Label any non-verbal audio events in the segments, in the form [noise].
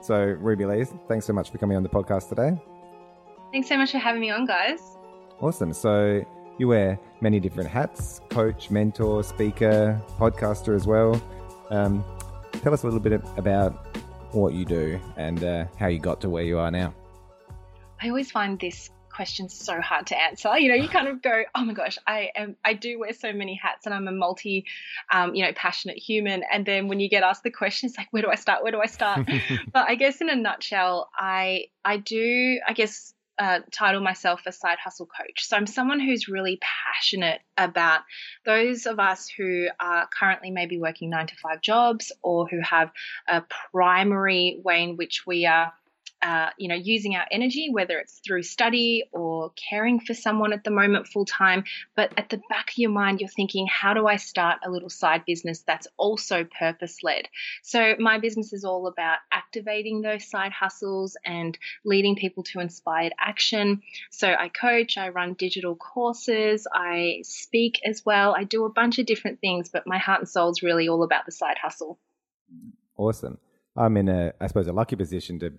So, Ruby Lee, thanks so much for coming on the podcast today. Thanks so much for having me on, guys. Awesome. So, you wear many different hats coach, mentor, speaker, podcaster as well. Um, tell us a little bit about what you do and uh, how you got to where you are now. I always find this question so hard to answer. You know, you kind of go, "Oh my gosh, I am. I do wear so many hats, and I'm a multi, um, you know, passionate human." And then when you get asked the question, it's like, "Where do I start? Where do I start?" [laughs] but I guess in a nutshell, I I do. I guess uh, title myself a side hustle coach. So I'm someone who's really passionate about those of us who are currently maybe working nine to five jobs or who have a primary way in which we are uh, you know, using our energy, whether it's through study or caring for someone at the moment full time. But at the back of your mind, you're thinking, how do I start a little side business that's also purpose led? So my business is all about activating those side hustles and leading people to inspired action. So I coach, I run digital courses, I speak as well. I do a bunch of different things, but my heart and soul is really all about the side hustle. Awesome. I'm in a, I suppose, a lucky position to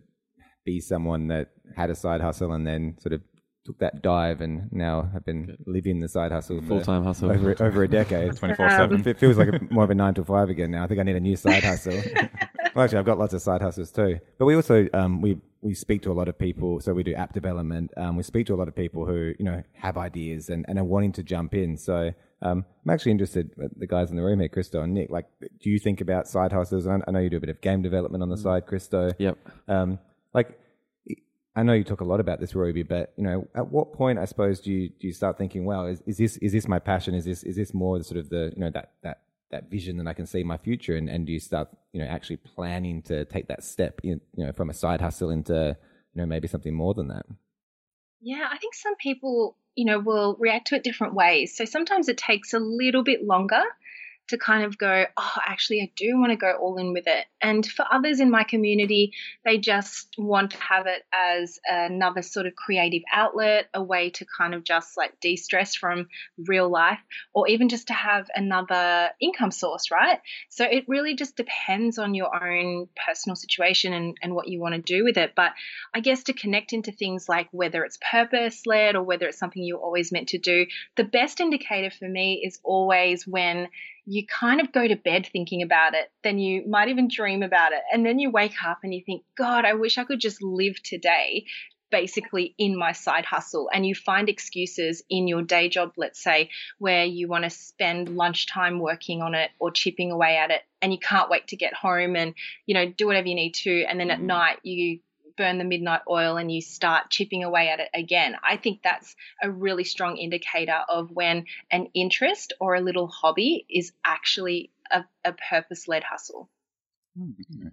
be someone that had a side hustle and then sort of took that dive and now have been living the side hustle full time hustle over, over a decade. [laughs] 24 7. It feels like a, more of a nine to five again now. I think I need a new side hustle. [laughs] well, actually, I've got lots of side hustles too. But we also, um, we, we speak to a lot of people. So we do app development. Um, we speak to a lot of people who, you know, have ideas and, and are wanting to jump in. So, um, I'm actually interested, uh, the guys in the room here, Christo and Nick, like, do you think about side hustles? I know you do a bit of game development on the mm. side, Christo. Yep. Um, like, I know you talk a lot about this, Ruby, but you know, at what point, I suppose, do you do you start thinking, well, is, is this is this my passion? Is this is this more the sort of the you know that that that vision that I can see my future, and and do you start you know actually planning to take that step, in, you know, from a side hustle into you know maybe something more than that? Yeah, I think some people you know will react to it different ways. So sometimes it takes a little bit longer to kind of go, oh, actually, I do want to go all in with it. And for others in my community, they just want to have it as another sort of creative outlet, a way to kind of just like de stress from real life, or even just to have another income source, right? So it really just depends on your own personal situation and, and what you want to do with it. But I guess to connect into things like whether it's purpose led or whether it's something you're always meant to do, the best indicator for me is always when you kind of go to bed thinking about it. Then you might even dream about it. And then you wake up and you think, God, I wish I could just live today basically in my side hustle and you find excuses in your day job let's say where you want to spend lunchtime working on it or chipping away at it and you can't wait to get home and you know do whatever you need to and then at mm-hmm. night you burn the midnight oil and you start chipping away at it again. I think that's a really strong indicator of when an interest or a little hobby is actually a, a purpose led hustle. Mm-hmm.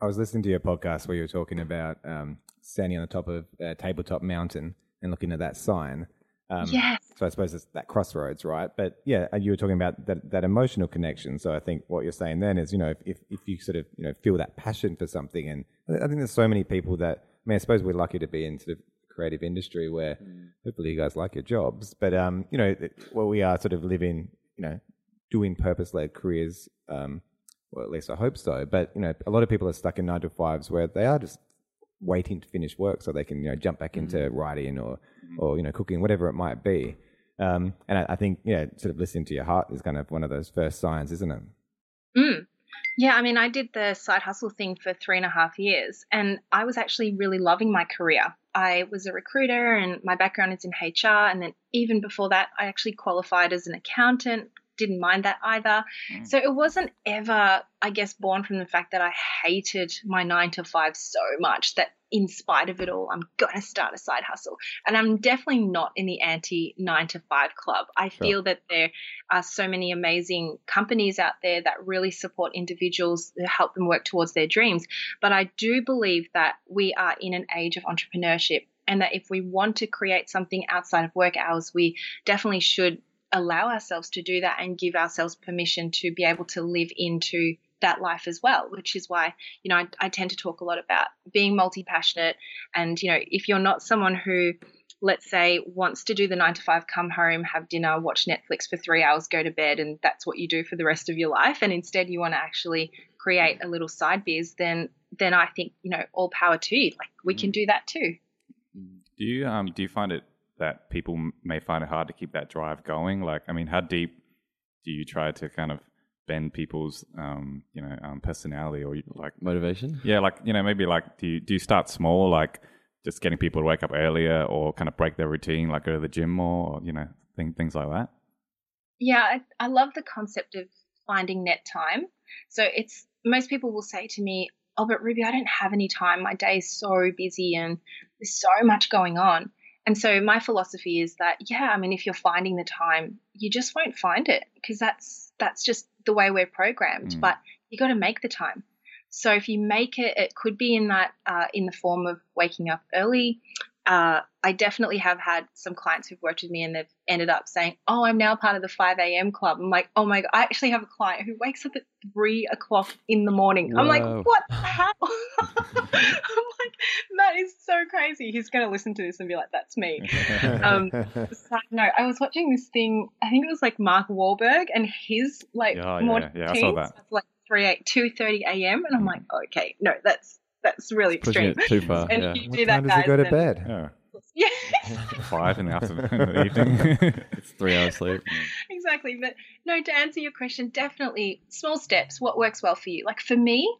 I was listening to your podcast where you were talking about um, standing on the top of a tabletop mountain and looking at that sign. Um, yes. So I suppose it's that crossroads, right? But yeah, you were talking about that, that emotional connection. So I think what you're saying then is, you know, if, if you sort of, you know, feel that passion for something, and I think there's so many people that, I mean, I suppose we're lucky to be in sort of creative industry where mm. hopefully you guys like your jobs, but, um, you know, well, we are sort of living, you know, doing purpose-led careers, um, well, at least I hope so. But, you know, a lot of people are stuck in nine to fives where they are just waiting to finish work so they can, you know, jump back into mm. writing or, or, you know, cooking, whatever it might be. Um, and I, I, think, yeah, sort of listening to your heart is kind of one of those first signs, isn't it? Mm. Yeah, I mean, I did the side hustle thing for three and a half years, and I was actually really loving my career. I was a recruiter, and my background is in HR. And then, even before that, I actually qualified as an accountant, didn't mind that either. Mm. So it wasn't ever, I guess, born from the fact that I hated my nine to five so much that in spite of it all, I'm going to start a side hustle. And I'm definitely not in the anti nine to five club. I sure. feel that there are so many amazing companies out there that really support individuals to help them work towards their dreams. But I do believe that we are in an age of entrepreneurship and that if we want to create something outside of work hours, we definitely should allow ourselves to do that and give ourselves permission to be able to live into that life as well, which is why, you know, I, I tend to talk a lot about being multi passionate. And, you know, if you're not someone who, let's say, wants to do the nine to five, come home, have dinner, watch Netflix for three hours, go to bed, and that's what you do for the rest of your life, and instead you want to actually create a little side biz, then then I think, you know, all power to you. Like we can mm. do that too. Do you um do you find it that people may find it hard to keep that drive going? Like, I mean, how deep do you try to kind of bend people's um, you know um, personality or like motivation? Yeah, like you know maybe like do you do you start small like just getting people to wake up earlier or kind of break their routine like go to the gym more or you know thing, things like that? Yeah, I, I love the concept of finding net time. So it's most people will say to me, "Oh, but Ruby, I don't have any time. My day is so busy and there's so much going on." And so my philosophy is that yeah, I mean if you're finding the time, you just won't find it because that's that's just the way we're programmed. Mm. But you got to make the time. So if you make it, it could be in that uh, in the form of waking up early, uh, I definitely have had some clients who've worked with me and they've ended up saying, "Oh, I'm now part of the 5 a.m. club." I'm like, "Oh my god!" I actually have a client who wakes up at three o'clock in the morning. Whoa. I'm like, "What [laughs] the hell?" [laughs] I'm like, "That is so crazy." He's going to listen to this and be like, "That's me." um, [laughs] no, I was watching this thing. I think it was like Mark Wahlberg and his like oh, morning yeah, yeah, I saw that. like three eight two thirty a.m. and I'm like, "Okay, no, that's that's really extreme. too far. and yeah. you what do time that, does guys, he go to bed? Yeah. Yeah. [laughs] Five in the afternoon, in the evening. [laughs] it's three hours sleep. exactly. But no, to answer your question, definitely small steps. What works well for you? Like for me,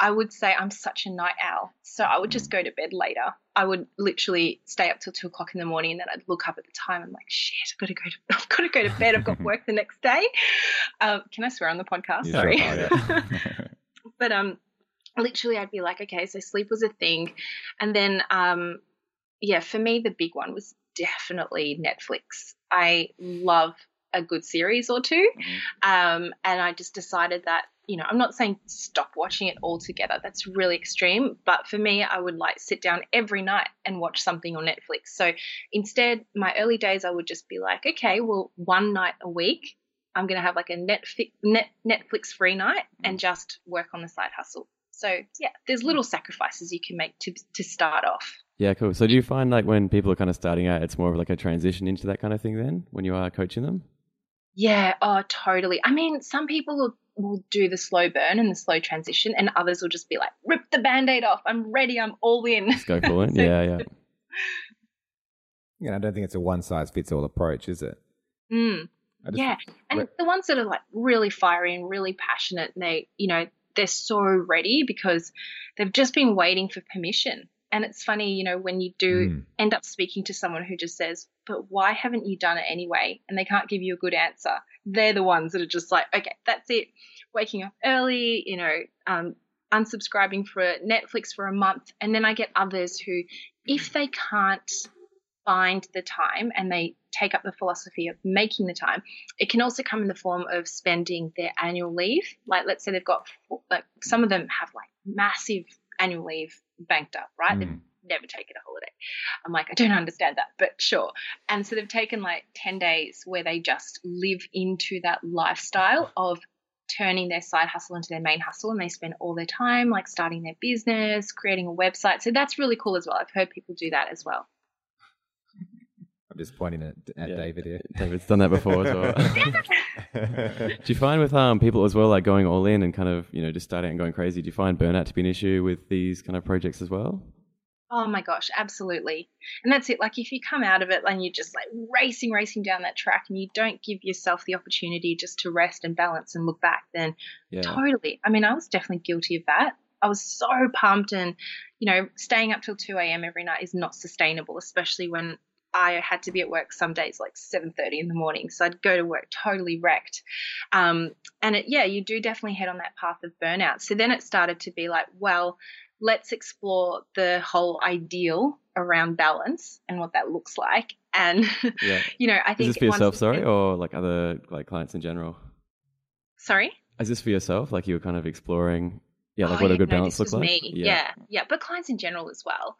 I would say I'm such a night owl. So I would just go to bed later. I would literally stay up till two o'clock in the morning and then I'd look up at the time. I'm like, shit, I've got to go to, [laughs] I've got to go to bed. I've got work the next day. Um, can I swear on the podcast? Yeah, Sorry. sure. Oh, yeah. but um, literally I'd be like, okay, so sleep was a thing. And then, um, yeah, for me, the big one was definitely Netflix. I love a good series or 2 mm-hmm. um, and I just decided that, you know, I'm not saying stop watching it altogether. That's really extreme. But for me, I would like sit down every night and watch something on Netflix. So instead, my early days, I would just be like, okay, well, one night a week, I'm going to have like a Netflix, net, Netflix free night and mm-hmm. just work on the side hustle. So yeah, there's little sacrifices you can make to to start off. Yeah, cool. So do you find like when people are kind of starting out, it's more of like a transition into that kind of thing then when you are coaching them? Yeah, oh, totally. I mean, some people will, will do the slow burn and the slow transition, and others will just be like, rip the band aid off. I'm ready. I'm all in. Let's go for it. so, yeah, yeah. Yeah, I don't think it's a one size fits all approach, is it? Mm. Yeah. And the ones that are like really fiery and really passionate, and they, you know, they're so ready because they've just been waiting for permission. And it's funny, you know, when you do mm. end up speaking to someone who just says, but why haven't you done it anyway? And they can't give you a good answer. They're the ones that are just like, okay, that's it. Waking up early, you know, um, unsubscribing for Netflix for a month. And then I get others who, if they can't find the time and they take up the philosophy of making the time. It can also come in the form of spending their annual leave. Like, let's say they've got, like, some of them have like massive annual leave banked up, right? Mm. They've never taken a holiday. I'm like, I don't understand that, but sure. And so they've taken like 10 days where they just live into that lifestyle [laughs] of turning their side hustle into their main hustle and they spend all their time like starting their business, creating a website. So that's really cool as well. I've heard people do that as well. I'm just pointing at, at yeah, David here. [laughs] David's done that before as well. [laughs] do you find with um, people as well, like going all in and kind of, you know, just starting and going crazy, do you find burnout to be an issue with these kind of projects as well? Oh my gosh, absolutely. And that's it. Like if you come out of it and you're just like racing, racing down that track and you don't give yourself the opportunity just to rest and balance and look back, then yeah. totally. I mean, I was definitely guilty of that. I was so pumped and, you know, staying up till 2 a.m. every night is not sustainable, especially when I had to be at work some days like 7:30 in the morning, so I'd go to work totally wrecked. Um, and it, yeah, you do definitely head on that path of burnout. So then it started to be like, well, let's explore the whole ideal around balance and what that looks like. And yeah. [laughs] you know, I think is this for yourself, sorry, or like other like clients in general? Sorry. Is this for yourself? Like you were kind of exploring yeah, like oh, what a good balance looks like. Me. Yeah. yeah, yeah, but clients in general as well.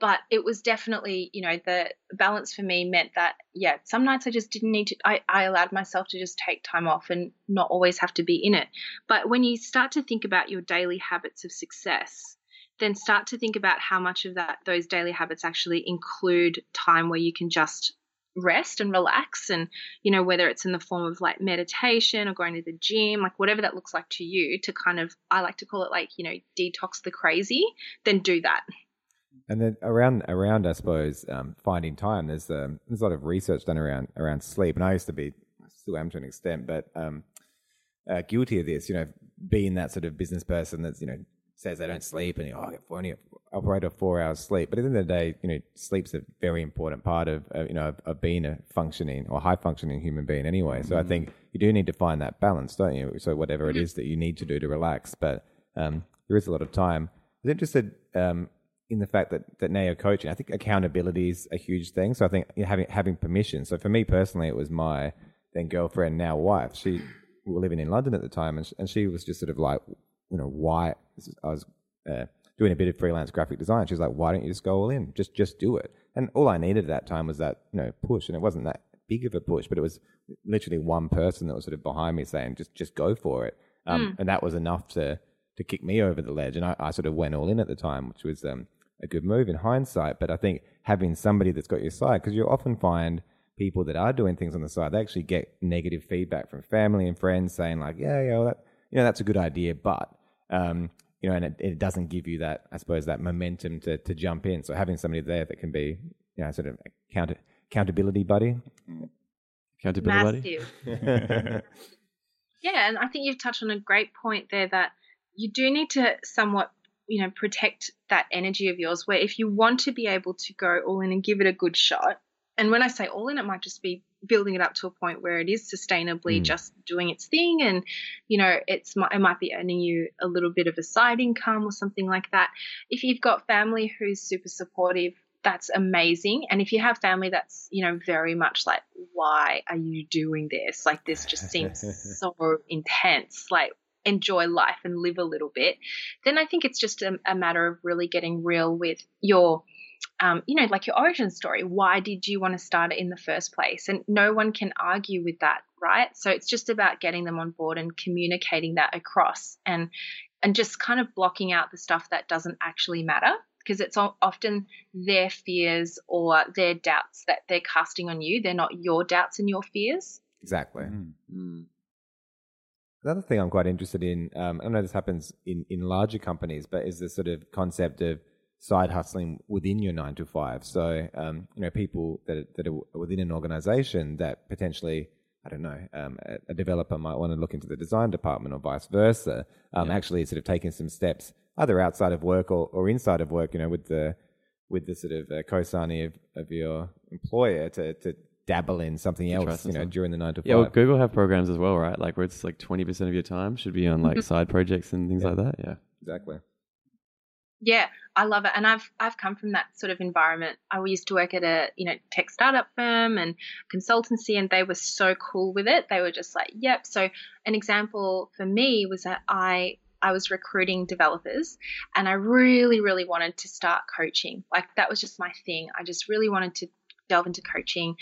But it was definitely, you know, the balance for me meant that, yeah, some nights I just didn't need to. I, I allowed myself to just take time off and not always have to be in it. But when you start to think about your daily habits of success, then start to think about how much of that those daily habits actually include time where you can just rest and relax and you know whether it's in the form of like meditation or going to the gym like whatever that looks like to you to kind of i like to call it like you know detox the crazy then do that. And then around around i suppose um, finding time there's um, there's a lot of research done around around sleep and i used to be still am to an extent but um, uh, guilty of this you know being that sort of business person that's you know says they don't sleep and you know, oh, I get only operate a four hours sleep. But at the end of the day, you know, sleep's a very important part of uh, you know of, of, being a functioning or high functioning human being anyway. So mm-hmm. I think you do need to find that balance, don't you? So whatever it mm-hmm. that you need to do to relax, but um, there is a lot of time. I was interested um, in the fact that that now you're coaching. I think accountability is a huge thing. So I think having having permission. So for me personally, it was my then girlfriend, now wife. She we were living in London at the time, and she, and she was just sort of like you know, why I was uh, doing a bit of freelance graphic design. She was like, why don't you just go all in? Just just do it. And all I needed at that time was that you know push, and it wasn't that big of a push, but it was literally one person that was sort of behind me saying, just just go for it. Um, mm. And that was enough to to kick me over the ledge. And I, I sort of went all in at the time, which was um, a good move in hindsight. But I think having somebody that's got your side, because you often find people that are doing things on the side, they actually get negative feedback from family and friends saying like, yeah, yeah, well, that, you know, that's a good idea, but um, you know, and it, it, doesn't give you that, I suppose, that momentum to, to jump in. So having somebody there that can be, you know, sort of account- accountability buddy. Accountability buddy. yeah, and I think you've touched on a great point there that you do need to somewhat, you know, protect that energy of yours. Where if you want to be able to go all in and give it a good shot, and when I say all in, it might just be building it up to a point where it is sustainably mm. just doing its thing and you know it's it might be earning you a little bit of a side income or something like that. If you've got family who's super supportive that's amazing. And if you have family that's you know very much like why are you doing this? Like this just seems [laughs] so intense. Like enjoy life and live a little bit. Then i think it's just a, a matter of really getting real with your um, you know, like your origin story. Why did you want to start it in the first place? And no one can argue with that, right? So it's just about getting them on board and communicating that across and and just kind of blocking out the stuff that doesn't actually matter because it's often their fears or their doubts that they're casting on you. They're not your doubts and your fears. Exactly. Mm-hmm. Another thing I'm quite interested in, um, I know this happens in, in larger companies, but is the sort of concept of side hustling within your nine to five. So, um, you know, people that are, that are within an organization that potentially, I don't know, um, a, a, developer might want to look into the design department or vice versa. Um, yeah. Actually, sort of taking some steps either outside of work or, or inside of work. You know, with the with the sort of uh, co-signing of, of your employer to, to dabble in something else, you know, during the nine to five. Yeah, well, Google have programs as well, right? Like where it's like twenty percent of your time should be on like side projects and things yeah. like that. Yeah, exactly. Yeah, I love it, and I've I've come from that sort of environment. I used to work at a you know tech startup firm and consultancy, and they were so cool with it. They were just like, "Yep." So an example for me was that I I was recruiting developers, and I really really wanted to start coaching. Like that was just my thing. I just really wanted to delve into coaching.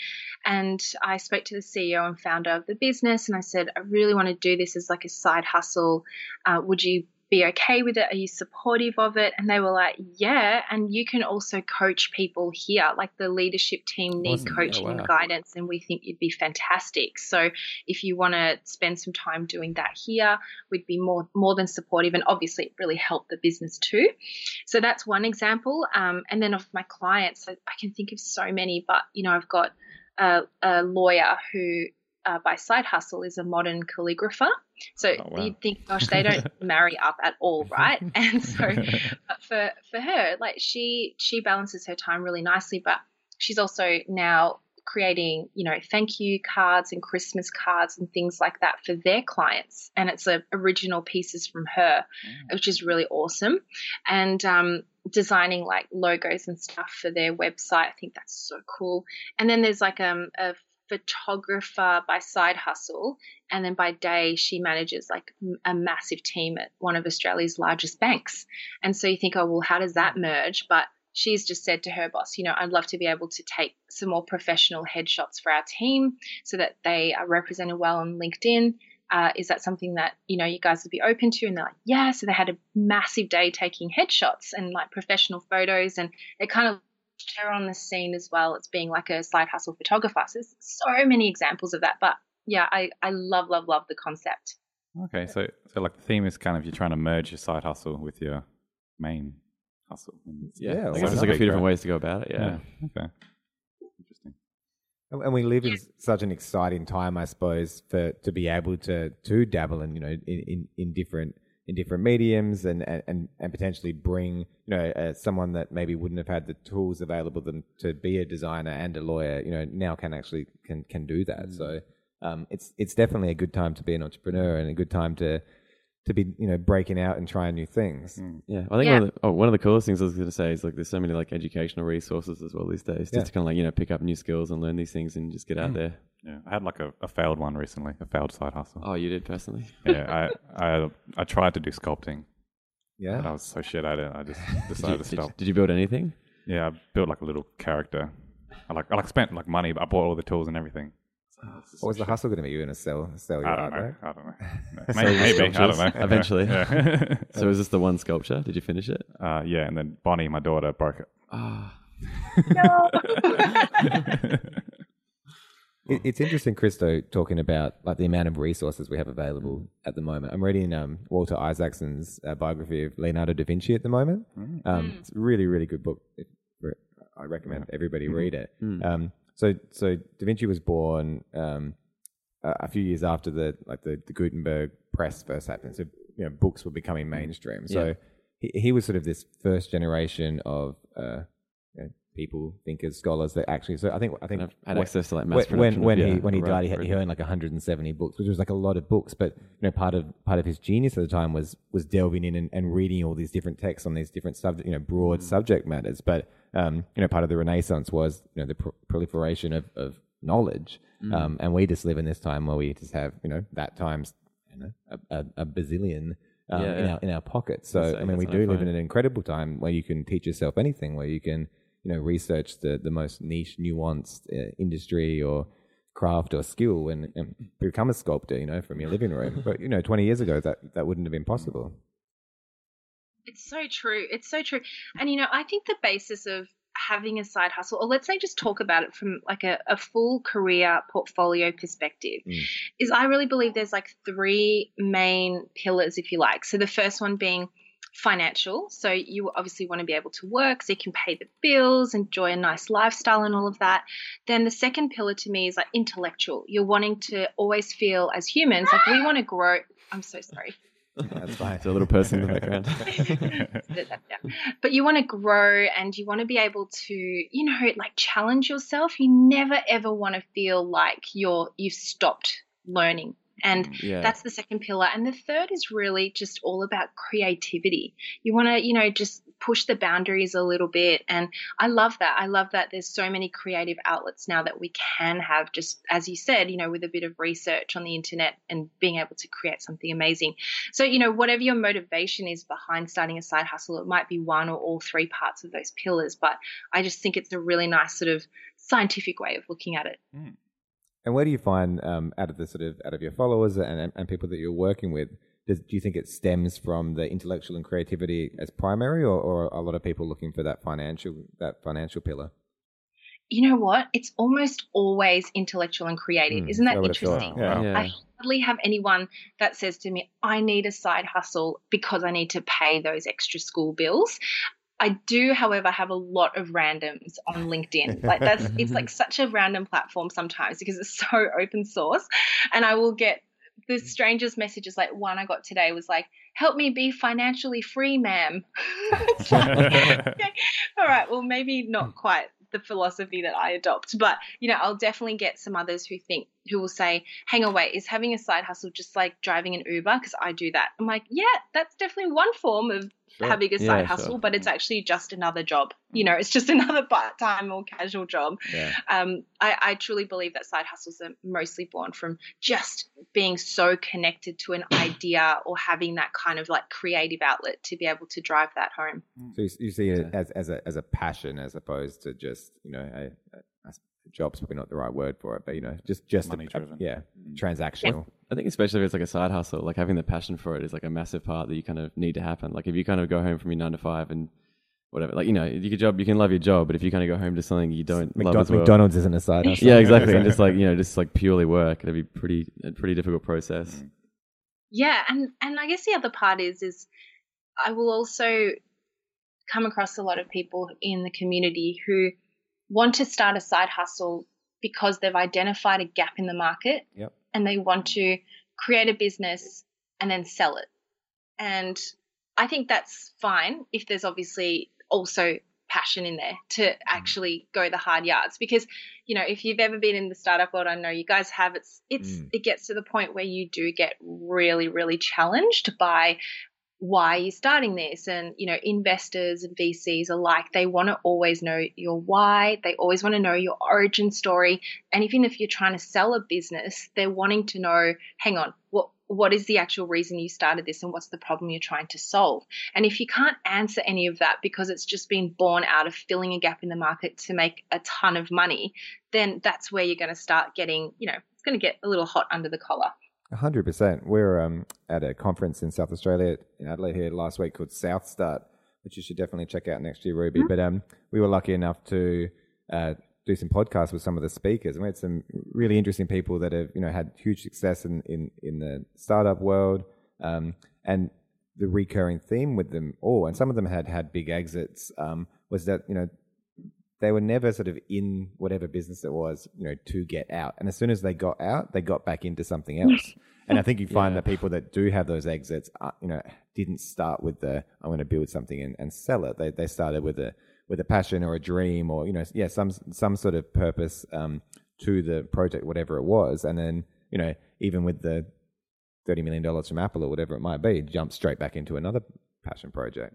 And I spoke to the CEO and founder of the business, and I said, I really want to do this as like a side hustle. Uh, would you be okay with it? Are you supportive of it? And they were like, yeah. And you can also coach people here. Like the leadership team need awesome. coaching oh, wow. and guidance, and we think you'd be fantastic. So if you want to spend some time doing that here, we'd be more more than supportive. And obviously, it really helped the business too. So that's one example. Um, and then of my clients, I, I can think of so many, but you know, I've got a, a lawyer who uh, by side hustle is a modern calligrapher. So oh, wow. you'd think, gosh, they don't [laughs] marry up at all, right? [laughs] And so, [laughs] but for for her, like she she balances her time really nicely, but she's also now creating, you know, thank you cards and Christmas cards and things like that for their clients. And it's a, original pieces from her, mm. which is really awesome. And um, designing like logos and stuff for their website. I think that's so cool. And then there's like um, a photographer by side hustle and then by day she manages like a massive team at one of Australia's largest banks. And so you think, oh well, how does that merge? But she's just said to her boss, you know, I'd love to be able to take some more professional headshots for our team so that they are represented well on LinkedIn. Uh, is that something that you know you guys would be open to? And they're like, yeah. So they had a massive day taking headshots and like professional photos, and it kind of her on the scene as well as being like a side hustle photographer. So there's so many examples of that. But yeah, I, I love, love, love the concept. Okay, so so like the theme is kind of you're trying to merge your side hustle with your main hustle. Yeah, Yeah, I well, guess there's like a few different ways to go about it. Yeah. Okay. Interesting. And and we live in such an exciting time, I suppose, for to be able to to dabble in you know in, in, in different in different mediums and and, and potentially bring you know uh, someone that maybe wouldn't have had the tools available them to be a designer and a lawyer you know now can actually can can do that. So um, it's it's definitely a good time to be an entrepreneur and a good time to to be you know breaking out and trying new things. Mm. Yeah, I think Yeah. one, of the, oh, one of the coolest things I was going to say is like there's so many like educational resources as well these days, just Yeah. to kind of like you know pick up new skills and learn these things and just get out mm. there. Yeah, I had like a, a failed one recently, a failed side hustle. Oh, you did personally? Yeah, I, I I tried to do sculpting, Yeah. but I was so shit at it. I just [laughs] Did you, decided to did, stop. did you build anything? Yeah, I built like a little character. I like I like spent like money, but I bought all the tools and everything. What was the hustle going to be? You're going to sell sell your I don't art, know. right? I don't know. [laughs] Sell Maybe, maybe I don't know. eventually. [laughs] Yeah. [laughs] So is this the one sculpture? Did you finish it? uh, yeah, and then Bonnie, my daughter, broke it. Ah, No. It, it's interesting, Christo, talking about like the amount of resources we have available at the moment. I'm reading um, Walter Isaacson's uh, biography of Leonardo da Vinci at the moment. Um, It's a really, really good book. It, I recommend everybody read it. Um, so, so Da Vinci was born um, a, a few years after the like the, the Gutenberg press first happened. So, you know, books were becoming mainstream. So, Yeah. he, he was sort of this first generation of uh, you think as scholars that actually. So, I think I think had what- access to like mass when when, when he when he died, he, had, he owned like 170 books, which was like a lot of books. But you know, part of part of his genius at the time was was delving in and, and reading all these different texts on these different subject, you know, broad subject matters. But um, you know, part of the Renaissance was you know the pro- proliferation of, of knowledge, um, and we just live in this time where we just have you know that times you know a, a, a bazillion. Um, Yeah, in yeah. our in our pockets, so I mean, we do live in an incredible time where you can teach yourself anything, where you can you know research the the most niche, nuanced uh, industry or craft or skill and, and become a sculptor, you know, from your living room. But you know, twenty years ago, that that wouldn't have been possible. It's so true. It's so true. And you know, I think the basis of having a side hustle, or let's say just talk about it from like a, a full career portfolio perspective, Mm. is I really believe there's like three main pillars, if you like. So the first one being financial. So you obviously want to be able to work so you can pay the bills, enjoy a nice lifestyle and all of that. Then the second pillar to me is like intellectual. You're wanting to always feel as humans, like we want to grow. I'm so sorry. [laughs] That's fine. It's a little person in the background. Yeah. [laughs] [laughs] But you want to grow and you want to be able to, you know, like challenge yourself. You never ever want to feel like you're you've stopped learning. And yeah. that's the second pillar. And the third is really just all about creativity. You want to, you know, just push the boundaries a little bit. And I love that. I love that there's so many creative outlets now that we can have just, as you said, you know, with a bit of research on the internet and being able to create something amazing. So, you know, whatever your motivation is behind starting a side hustle, it might be one or all three parts of those pillars. But I just think it's a really nice sort of scientific way of looking at it. Mm. And where do you find um, out of the sort of out of your followers and, and, and people that you're working with? Does, do you think it stems from the intellectual and creativity as primary, or, or a lot of people looking for that financial that financial pillar? You know what? It's almost always intellectual and creative. Hmm, Isn't that I would have thought. interesting? Yeah. yeah. I hardly have anyone that says to me, I need a side hustle because I need to pay those extra school bills. I do, however, have a lot of randoms on LinkedIn. [laughs] Like that's it's like such a random platform sometimes because it's [laughs] so open source. And I will get the strangest messages like one I got today was like, help me be financially free, ma'am. [laughs] Like, okay, all right, well maybe not quite the philosophy that I adopt, but you know, I'll definitely get some others who think who will say, "Hang on, wait, is having a side hustle just like driving an Uber?" Because I do that. I'm like, yeah, that's definitely one form of Sure. having a Yeah, side sure. hustle, but it's actually just another job. You know, it's just [laughs] another part-time or casual job. Yeah. Um, I, I truly believe that side hustles are mostly born from just being so connected to an idea or having that kind of like creative outlet to be able to drive that home. So you, you see it as, as a as a passion as opposed to just you know a, a, a job's probably not the right word for it, but you know just just a- Money driven. yeah, mm. transactional. I think especially if it's like a side hustle, like having the passion for it is like a massive part that you kind of need to happen. Like if you kind of go home from your nine to five and whatever. Like you know, you can job, you can love your job, but if you kind of go home to something you don't love as well, McDonald's isn't a side hustle. yeah, exactly, and just like [laughs] you know, just like purely work, it'd be pretty a pretty difficult process. Mm. Yeah, and and I guess the other part is is I will also come across a lot of people in the community who want to start a side hustle because they've identified a gap in the market Yep. and they want to create a business and then sell it. And I think that's fine if there's obviously also passion in there to actually go the hard yards because you know if you've ever been in the startup world I know you guys have it's it's Mm. it gets to the point where you do get really really challenged by why are you're starting this? And you know investors and VCs alike they want to always know your why. They always want to know your origin story. And even if you're trying to sell a business they're wanting to know hang on what what is the actual reason you started this and what's the problem you're trying to solve? And if you can't answer any of that because it's just been born out of filling a gap in the market to make a ton of money then that's where you're going to start getting you know it's going to get a little hot under the collar hundred percent. We're um, at a conference in South Australia in Adelaide here last week called SouthStart, which you should definitely check out next year, Ruby. But um, we were lucky enough to uh, do some podcasts with some of the speakers, and we had some really interesting people that have you know had huge success in in, in the startup world, um, and the recurring theme with them all, and some of them had had big exits, um, was that you know they were never sort of in whatever business it was, you know, to get out. And as soon as they got out, they got back into something else. [laughs] and I think you find Yeah. that people that do have those exits, uh, you know, didn't start with the I'm going to build something and, and sell it. They they started with a with a passion or a dream or you know, yeah, some some sort of purpose um, to the project, whatever it was. And then you know, even with the thirty million dollars from Apple or whatever it might be, jump straight back into another passion project.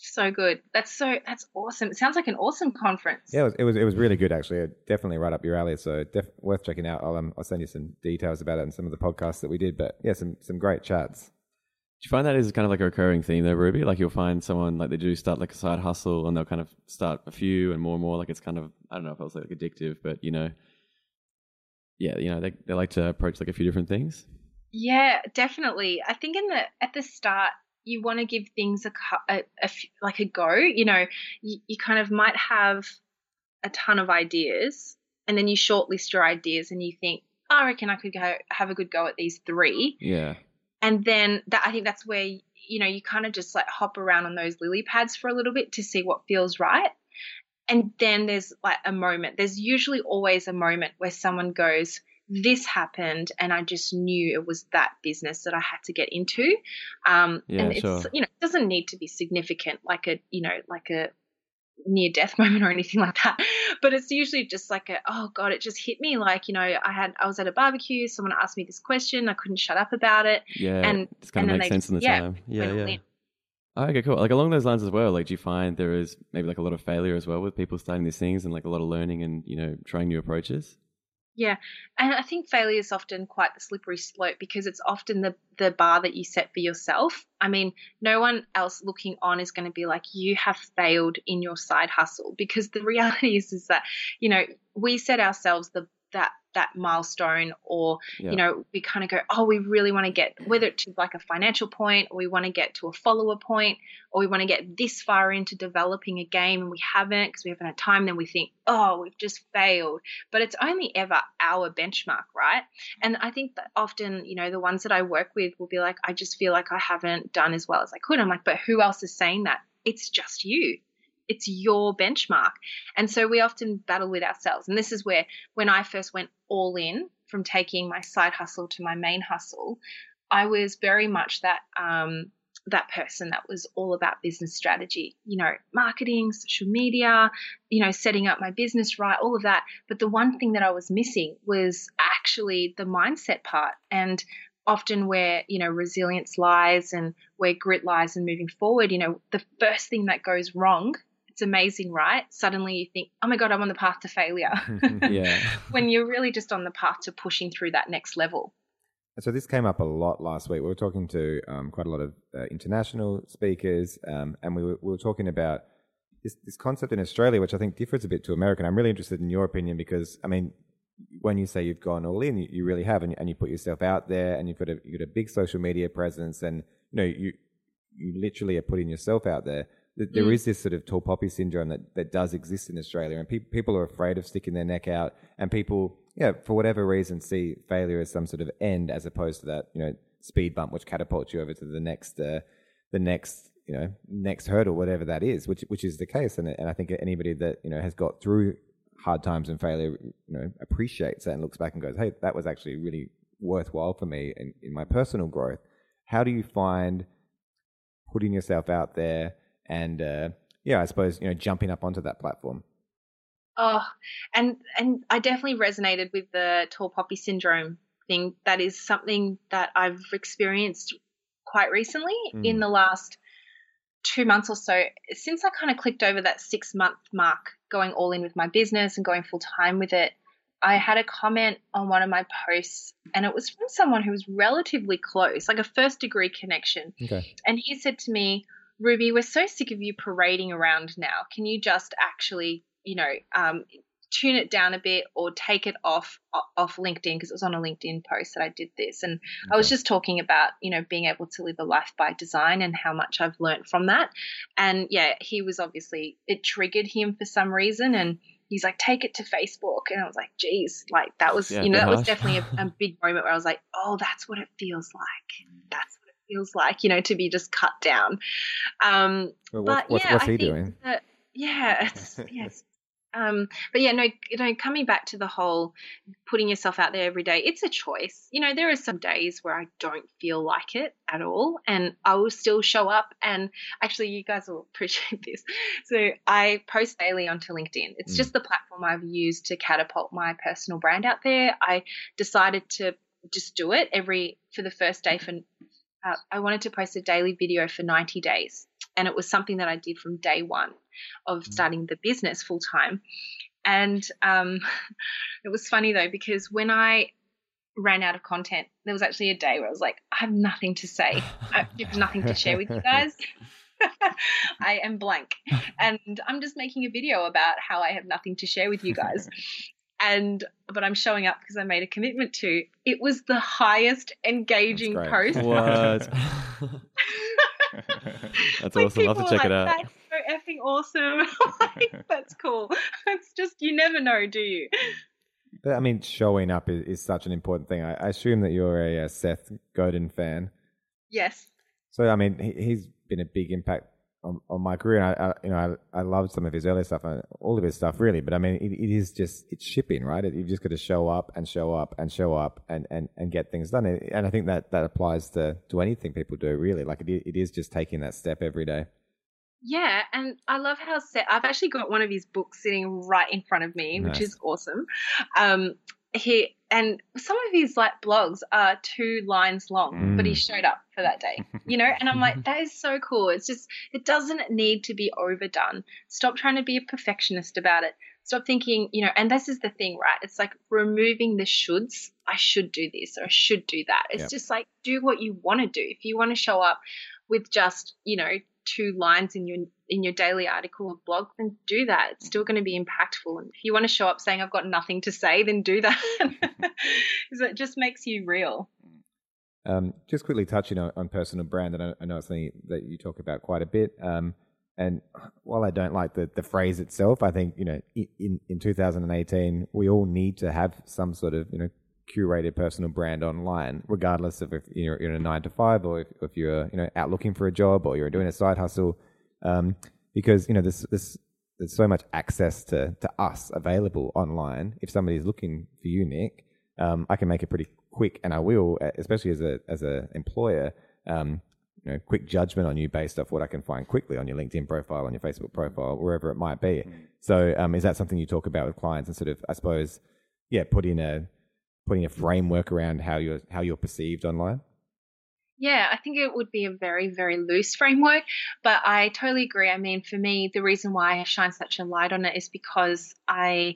So good. That's so that's awesome. It sounds like an awesome conference. Yeah, it was, it was it was really good actually. It definitely right up your alley. So def- worth checking out. I'll um, I'll send you some details about it and some of the podcasts that we did. But yeah, some some great chats. Do you find that is kind of like a recurring theme though, Ruby? Like you'll find someone like they do start like a side hustle and they'll kind of start a few and more and more. Like it's kind of I don't know if I was like addictive, but you know, yeah, you know they they like to approach like a few different things. Yeah, definitely. I think in the at the start you want to give things a, a, a like a go. You know, you, you kind of might have a ton of ideas, and then you shortlist your ideas, and you think, oh, I reckon I could go have a good go at these three. Yeah, and then that I think that's where you know you kind of just like hop around on those lily pads for a little bit to see what feels right. And then there's like a moment. There's usually always a moment where someone goes, "This happened, and I just knew it was that business that I had to get into." Um, Yeah, and it's sure. you know it doesn't need to be significant, like a you know like a near death [laughs] moment or anything like that but it's usually just like a oh god it just hit me like you know i had i was at a barbecue someone asked me this question i couldn't shut up about it yeah, And- it's kind and of makes sense just- in the yeah, time. Yeah, yeah. Oh, okay, cool. Like along those lines as well. Like, do you find there is maybe like a lot of failure as well with people starting these things and like a lot of learning and you know trying new approaches? Yeah, and I think failure is often quite the slippery slope because it's often the the bar that you set for yourself. I mean, no one else looking on is going to be like you have failed in your side hustle because the [laughs] reality is is that you know we set ourselves the that that milestone or Yeah. you know we kind of go oh we really want to get whether it's like a financial point or we want to get to a follower point or we want to get this far into developing a game and we haven't because we haven't had time then we think oh we've just failed. But it's only ever our benchmark right? And i think that often you know the ones that i work with will be like i just feel like i haven't done as well as i could. I'm like but who else is saying that? It's just you it's your benchmark and so we often battle with ourselves and this is where when i first went all in from taking my side hustle to my main hustle i was very much that um that person that was all about business strategy, you know, marketing, social media, you know, setting up my business right, all of that. But the one thing that I was missing was actually the mindset part. And often where, you know, resilience lies and where grit lies and moving forward, you know, the first thing that goes wrong, it's amazing, right? Suddenly you think, oh my God, I'm on the path to failure. [laughs] yeah, [laughs] when you're really just on the path to pushing through that next level. So this came up a lot last week. We were talking to um, quite a lot of uh, international speakers, um, and we were, we were talking about this, this concept in Australia, which I think differs a bit to American. I'm really interested in your opinion because, I mean, when you say you've gone all in, you, you really have, and, and you put yourself out there, and you've got a you've got a big social media presence, and you know you you literally are putting yourself out there. Th- there Mm. is this sort of tall poppy syndrome that, that does exist in Australia, and pe- people are afraid of sticking their neck out, and people, yeah, for whatever reason, see failure as some sort of end as opposed to that, you know, speed bump which catapults you over to the next, uh, the next, you know, next hurdle, whatever that is, which which is the case, and and I think anybody that you know has got through hard times and failure, you know, appreciates that and looks back and goes, hey, that was actually really worthwhile for me in, in my personal growth. How do you find putting yourself out there and uh, yeah, I suppose you know jumping up onto that platform. Oh, and and I definitely resonated with the tall poppy syndrome thing. That is something that I've experienced quite recently Mm. in the last two months or so. Since I kind of clicked over that six month mark, going all in with my business and going full time with it, I had a comment on one of my posts, and it was from someone who was relatively close, like a first degree connection. Okay. And he said to me, Ruby, we're so sick of you parading around now. Can you just actually, you know, um, tune it down a bit or take it off off LinkedIn because it was on a LinkedIn post that I did this, and I was just talking about, you know, being able to live a life by design and how much I've learned from that. And yeah, he was obviously it triggered him for some reason, and he's like, take it to Facebook, and I was like, geez, like that was, Yeah, you know, that was definitely a, [laughs] a big moment where I was like, oh, that's what it feels like. That's feels like, you know, to be just cut down. Um, Well, but what, what's yeah, what's I he think doing? That, yeah, [laughs] yes. Um, but yeah, no, you know, coming back to the whole putting yourself out there every day, it's a choice. You know, there are some days where I don't feel like it at all, and I will still show up. And actually, you guys will [laughs] appreciate this. So I post daily onto LinkedIn. It's Mm. just the platform I've used to catapult my personal brand out there. I decided to just do it every for the first day for. Uh, I wanted to post a daily video for 90 days, and it was something that I did from day one of starting the business full time. And um, [laughs] it was funny though because when I ran out of content, there was actually a day where I was like, I have nothing to say. I [laughs] have nothing to share with you guys. [laughs] I am blank, and I'm just making a video about how I have nothing to share with you guys. And but I'm showing up because I made a commitment to. It was the highest engaging great. post. What? [laughs] That's Like, awesome. I'll have to people check are it out. That's so effing awesome. [laughs] like, that's cool. [laughs] It's just you never know, do you? But I mean, showing up is, is such an important thing. I, I assume that you're a, uh Seth Godin fan. Yes. So I mean, he, he's been a big impact on, on my career. And I, I you know, I, I love some of his earlier stuff, and all of his stuff, really. But I mean, it, it is just it's shipping, right? It, you've just got to show up and show up and show up and, and, and get things done. And I think that that applies to to anything people do, really. Like it, it is just taking that step every day. Yeah, and I love how Seth. I've actually got one of his books sitting right in front of me, which is awesome. Um, he and some of his like blogs are two lines long, but he Mm. showed up for that day, you know. And I'm like, that is so cool. It's just it doesn't need to be overdone. Stop trying to be a perfectionist about it. Stop thinking, you know. And this is the thing, right? It's like removing the shoulds. I should do this or I should do that. It's Yep. just like do what you want to do. If you want to show up with just you know two lines in your in your daily article or blog, then do that. It's still going to be impactful. And if you want to show up saying I've got nothing to say, then do that. [laughs] Because it just makes you real. Um, just quickly touching on, on personal brand, and I, I know it's something that you talk about quite a bit. Um, and while I don't like the, the phrase itself, I think you know in in 2018 we all need to have some sort of you know curated personal brand online, regardless of if you're in a nine to five or if, if you're you know out looking for a job or you're doing a side hustle, um, because you know this this there's so much access to to us available online. If somebody's looking for you, Nick, um, I can make it pretty quick, and I will, especially as a as a employer. Um, you know, quick judgment on you based off what I can find quickly on your LinkedIn profile, on your Facebook profile, wherever it might be. So, um, is that something you talk about with clients and sort of, I suppose, yeah, put in a putting a framework around how you're how you're perceived online? Yeah, I think it would be a very, very loose framework, but I totally agree. I mean, for me, the reason why I shine such a light on it is because I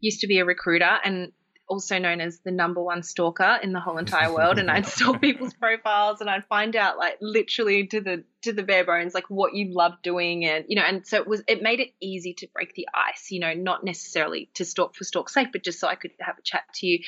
used to be a recruiter and also known as the number one stalker in the whole entire [laughs] world and I'd stalk people's profiles and I'd find out like literally to the to the bare bones like what you love doing and you know and so it was it made it easy to break the ice you know not necessarily to stalk for stalk's sake but just so I could have a chat to you.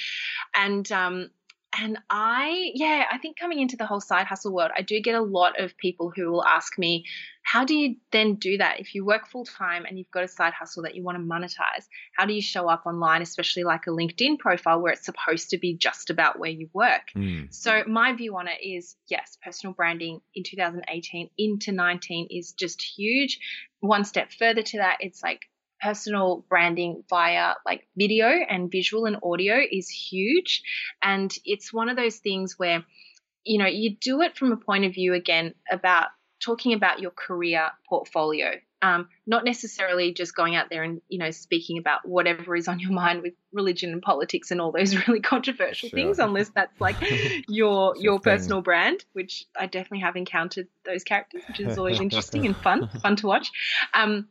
And um and I, yeah, I think coming into the whole side hustle world, I do get a lot of people who will ask me, how do you then do that? If you work full time and you've got a side hustle that you want to monetize, how do you show up online, especially like a LinkedIn profile where it's supposed to be just about where you work? Mm. So, my view on it is yes, personal branding in 2018 into 19 is just huge. One step further to that, it's like personal branding via like video and visual and audio is huge. And it's one of those things where, you know, you do it from a point of view again about talking about your career portfolio. Um, not necessarily just going out there and you know speaking about whatever is on your mind with religion and politics and all those [laughs] really controversial Sure. things, unless that's like [laughs] your your personal brand, which I definitely have encountered those characters, which is always [laughs] interesting and fun, fun to watch. Um,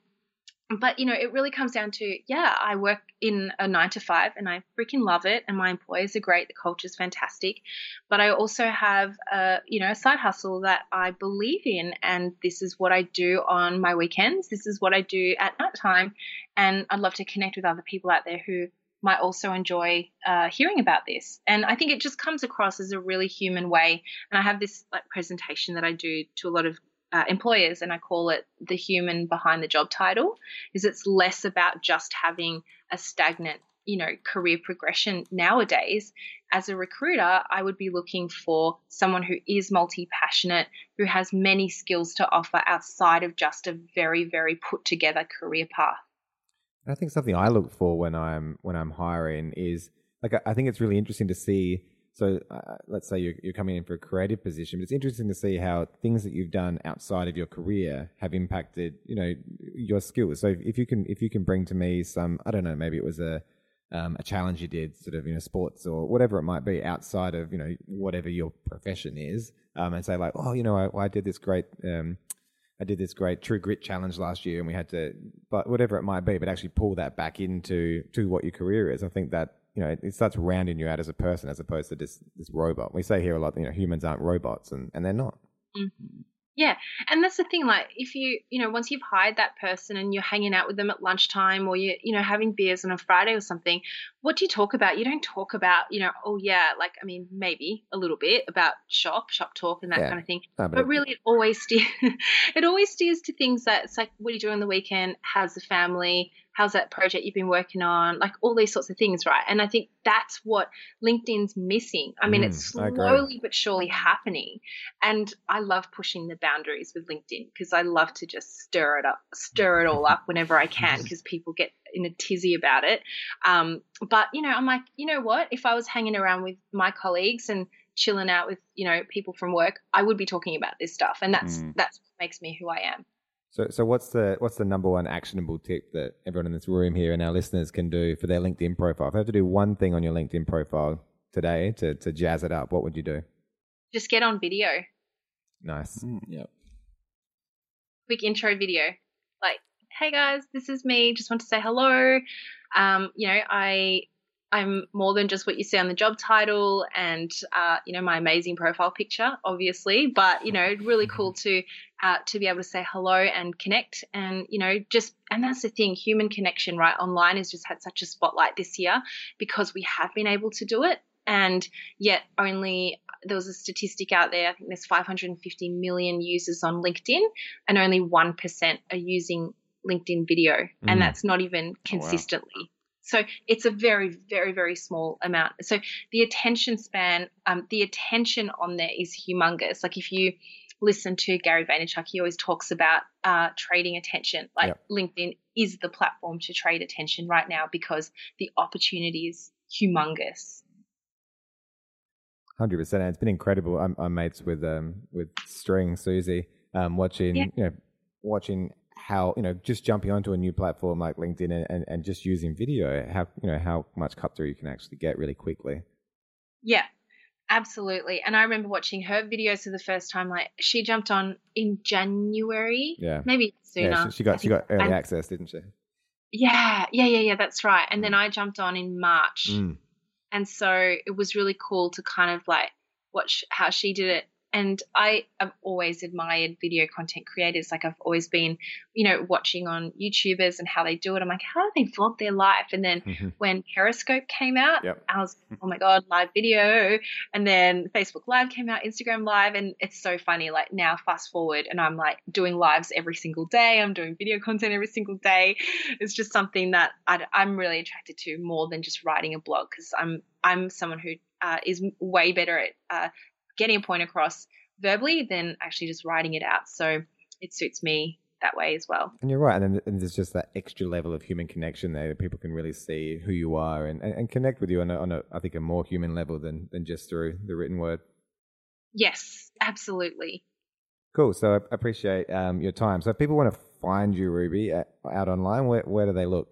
but you know, it really comes down to yeah, I work in a nine to five and I freaking love it, and my employers are great, the culture is fantastic. But I also have a you know a side hustle that I believe in, and this is what I do on my weekends. This is what I do at night time, and I'd love to connect with other people out there who might also enjoy uh, hearing about this. And I think it just comes across as a really human way. And I have this like presentation that I do to a lot of uh, employers, and I call it the human behind the job title. Is it's less about just having a stagnant, you know, career progression nowadays. As a recruiter, I would be looking for someone who is multi passionate, who has many skills to offer outside of just a very, very put together career path. I think something I look for when I'm when I'm hiring is like I think it's really interesting to see. So uh, let's say you're, you're coming in for a creative position, but it's interesting to see how things that you've done outside of your career have impacted, you know, your skills. So if you can if you can bring to me some, I don't know, maybe it was a um, a challenge you did, sort of, you know, sports or whatever it might be outside of, you know, whatever your profession is, um, and say like, oh, you know, I, I did this great. Um, I did this great True Grit challenge last year, and we had to, but whatever it might be, but actually pull that back into to what your career is. I think that you know it, it starts rounding you out as a person as opposed to this this robot. We say here a lot, you know, humans aren't robots, and and they're not. Mm-hmm. Yeah, and that's the thing. Like, if you, you know, once you've hired that person and you're hanging out with them at lunchtime, or you, you know, having beers on a Friday or something, what do you talk about? You don't talk about, you know, oh yeah, like I mean, maybe a little bit about shop, shop talk, and that Yeah. kind of thing. No, But really, it always [laughs] steers. it always steers to things that it's like, what do you do on the weekend? How's the family? How's that project you've been working on? Like all these sorts of things, right? And I think that's what LinkedIn's missing. I mean, it's Mm, I agree. slowly but surely happening. And I love pushing the boundaries with LinkedIn because I love to just stir it up, stir it all up whenever I can [laughs] because people get in a tizzy about it. Um, but, you know, I'm like, you know what? If I was hanging around with my colleagues and chilling out with, you know, people from work, I would be talking about this stuff. And that's, Mm. that's what makes me who I am. So so what's the what's the number one actionable tip that everyone in this room here and our listeners can do for their LinkedIn profile? If they have to do one thing on your LinkedIn profile today to to jazz it up, what would you do? Just get on video, Nice. Mm. Yep. quick intro video. Like, hey guys, this is me. Just want to say hello. Um, you know, I I'm more than just what you see on the job title and uh, you know my amazing profile picture, obviously. But you know, really cool to uh, to be able to say hello and connect, and you know, just and that's the thing, human connection, right? Online has just had such a spotlight this year because we have been able to do it, and yet only there was a statistic out there. I think there's 550 million users on LinkedIn, and only one percent are using LinkedIn video, Mm. and that's not even Oh, wow. So it's a very, very, very small amount. So the attention span, um, the attention on there is humongous. Like if you listen to Gary Vaynerchuk, he always talks about uh, trading attention. Like Yep. LinkedIn is the platform to trade attention right now because the opportunity is humongous. Hundred percent. And it's been incredible. I'm, I'm mates with um with String Susie, um watching Yeah. you know watching how you know just jumping onto a new platform like LinkedIn and, and, and just using video. How you know how much cut through you can actually get really quickly. Yeah, absolutely. And I remember watching her videos for the first time. Like she jumped on in January, Yeah. maybe sooner. Yeah, she, she got she got early And- access, didn't she? Yeah, yeah, yeah, yeah. That's right. And then I jumped on in March, Mm. and so it was really cool to kind of like watch how she did it And I have always admired video content creators. Like I've always been, you know, watching on YouTubers and how they do it. I'm like, how do they vlog their life? And then Mm-hmm. when Periscope came out, Yep. I was, oh my God, live video. And then Facebook Live came out, Instagram Live. And it's so funny. Like now, fast forward, and I'm like doing lives every single day. I'm doing video content every single day. It's just something that I, I'm really attracted to more than just writing a blog because I'm I'm someone who uh, is way better at uh, getting a point across verbally than actually just writing it out. So it suits me that way as well. And you're right, and then and there's just that extra level of human connection there that people can really see who you are and, and, and connect with you on a, on a I think a more human level than than just through the written word. Yes, absolutely. Cool. So I appreciate um, your time. So if people want to find you, Ruby, at, out online, where where do they look?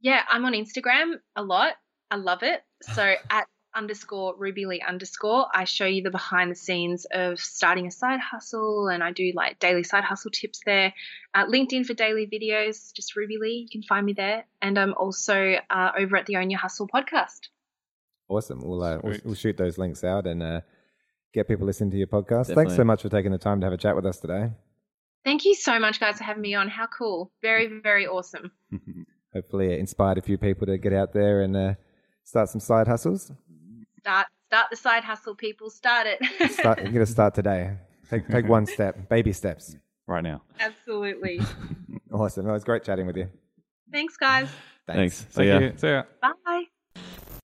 Yeah, I'm on Instagram a lot. I love it. So [laughs] at underscore Ruby Lee underscore, I show you the behind the scenes of starting a side hustle, and I do like daily side hustle tips there. Uh, LinkedIn for daily videos, just Ruby Lee. You can find me there, and I'm also uh, over at the Own Your Hustle podcast. Awesome. We'll uh, we'll, we'll shoot those links out and uh, get people listening to your podcast. Thanks so much for taking the time to have a chat with us today. Thank you so much, guys, for having me on. How cool! Very, very awesome. [laughs] Hopefully, it inspired a few people to get out there and uh, start some side hustles. Start, start the side hustle, people. Start it. Start, you're [laughs] going to start today. Take take one step, baby steps. right now. Absolutely. [laughs] Awesome. It was great chatting with you. Thanks, guys. Thanks. So Thank yeah. you. See ya. Bye.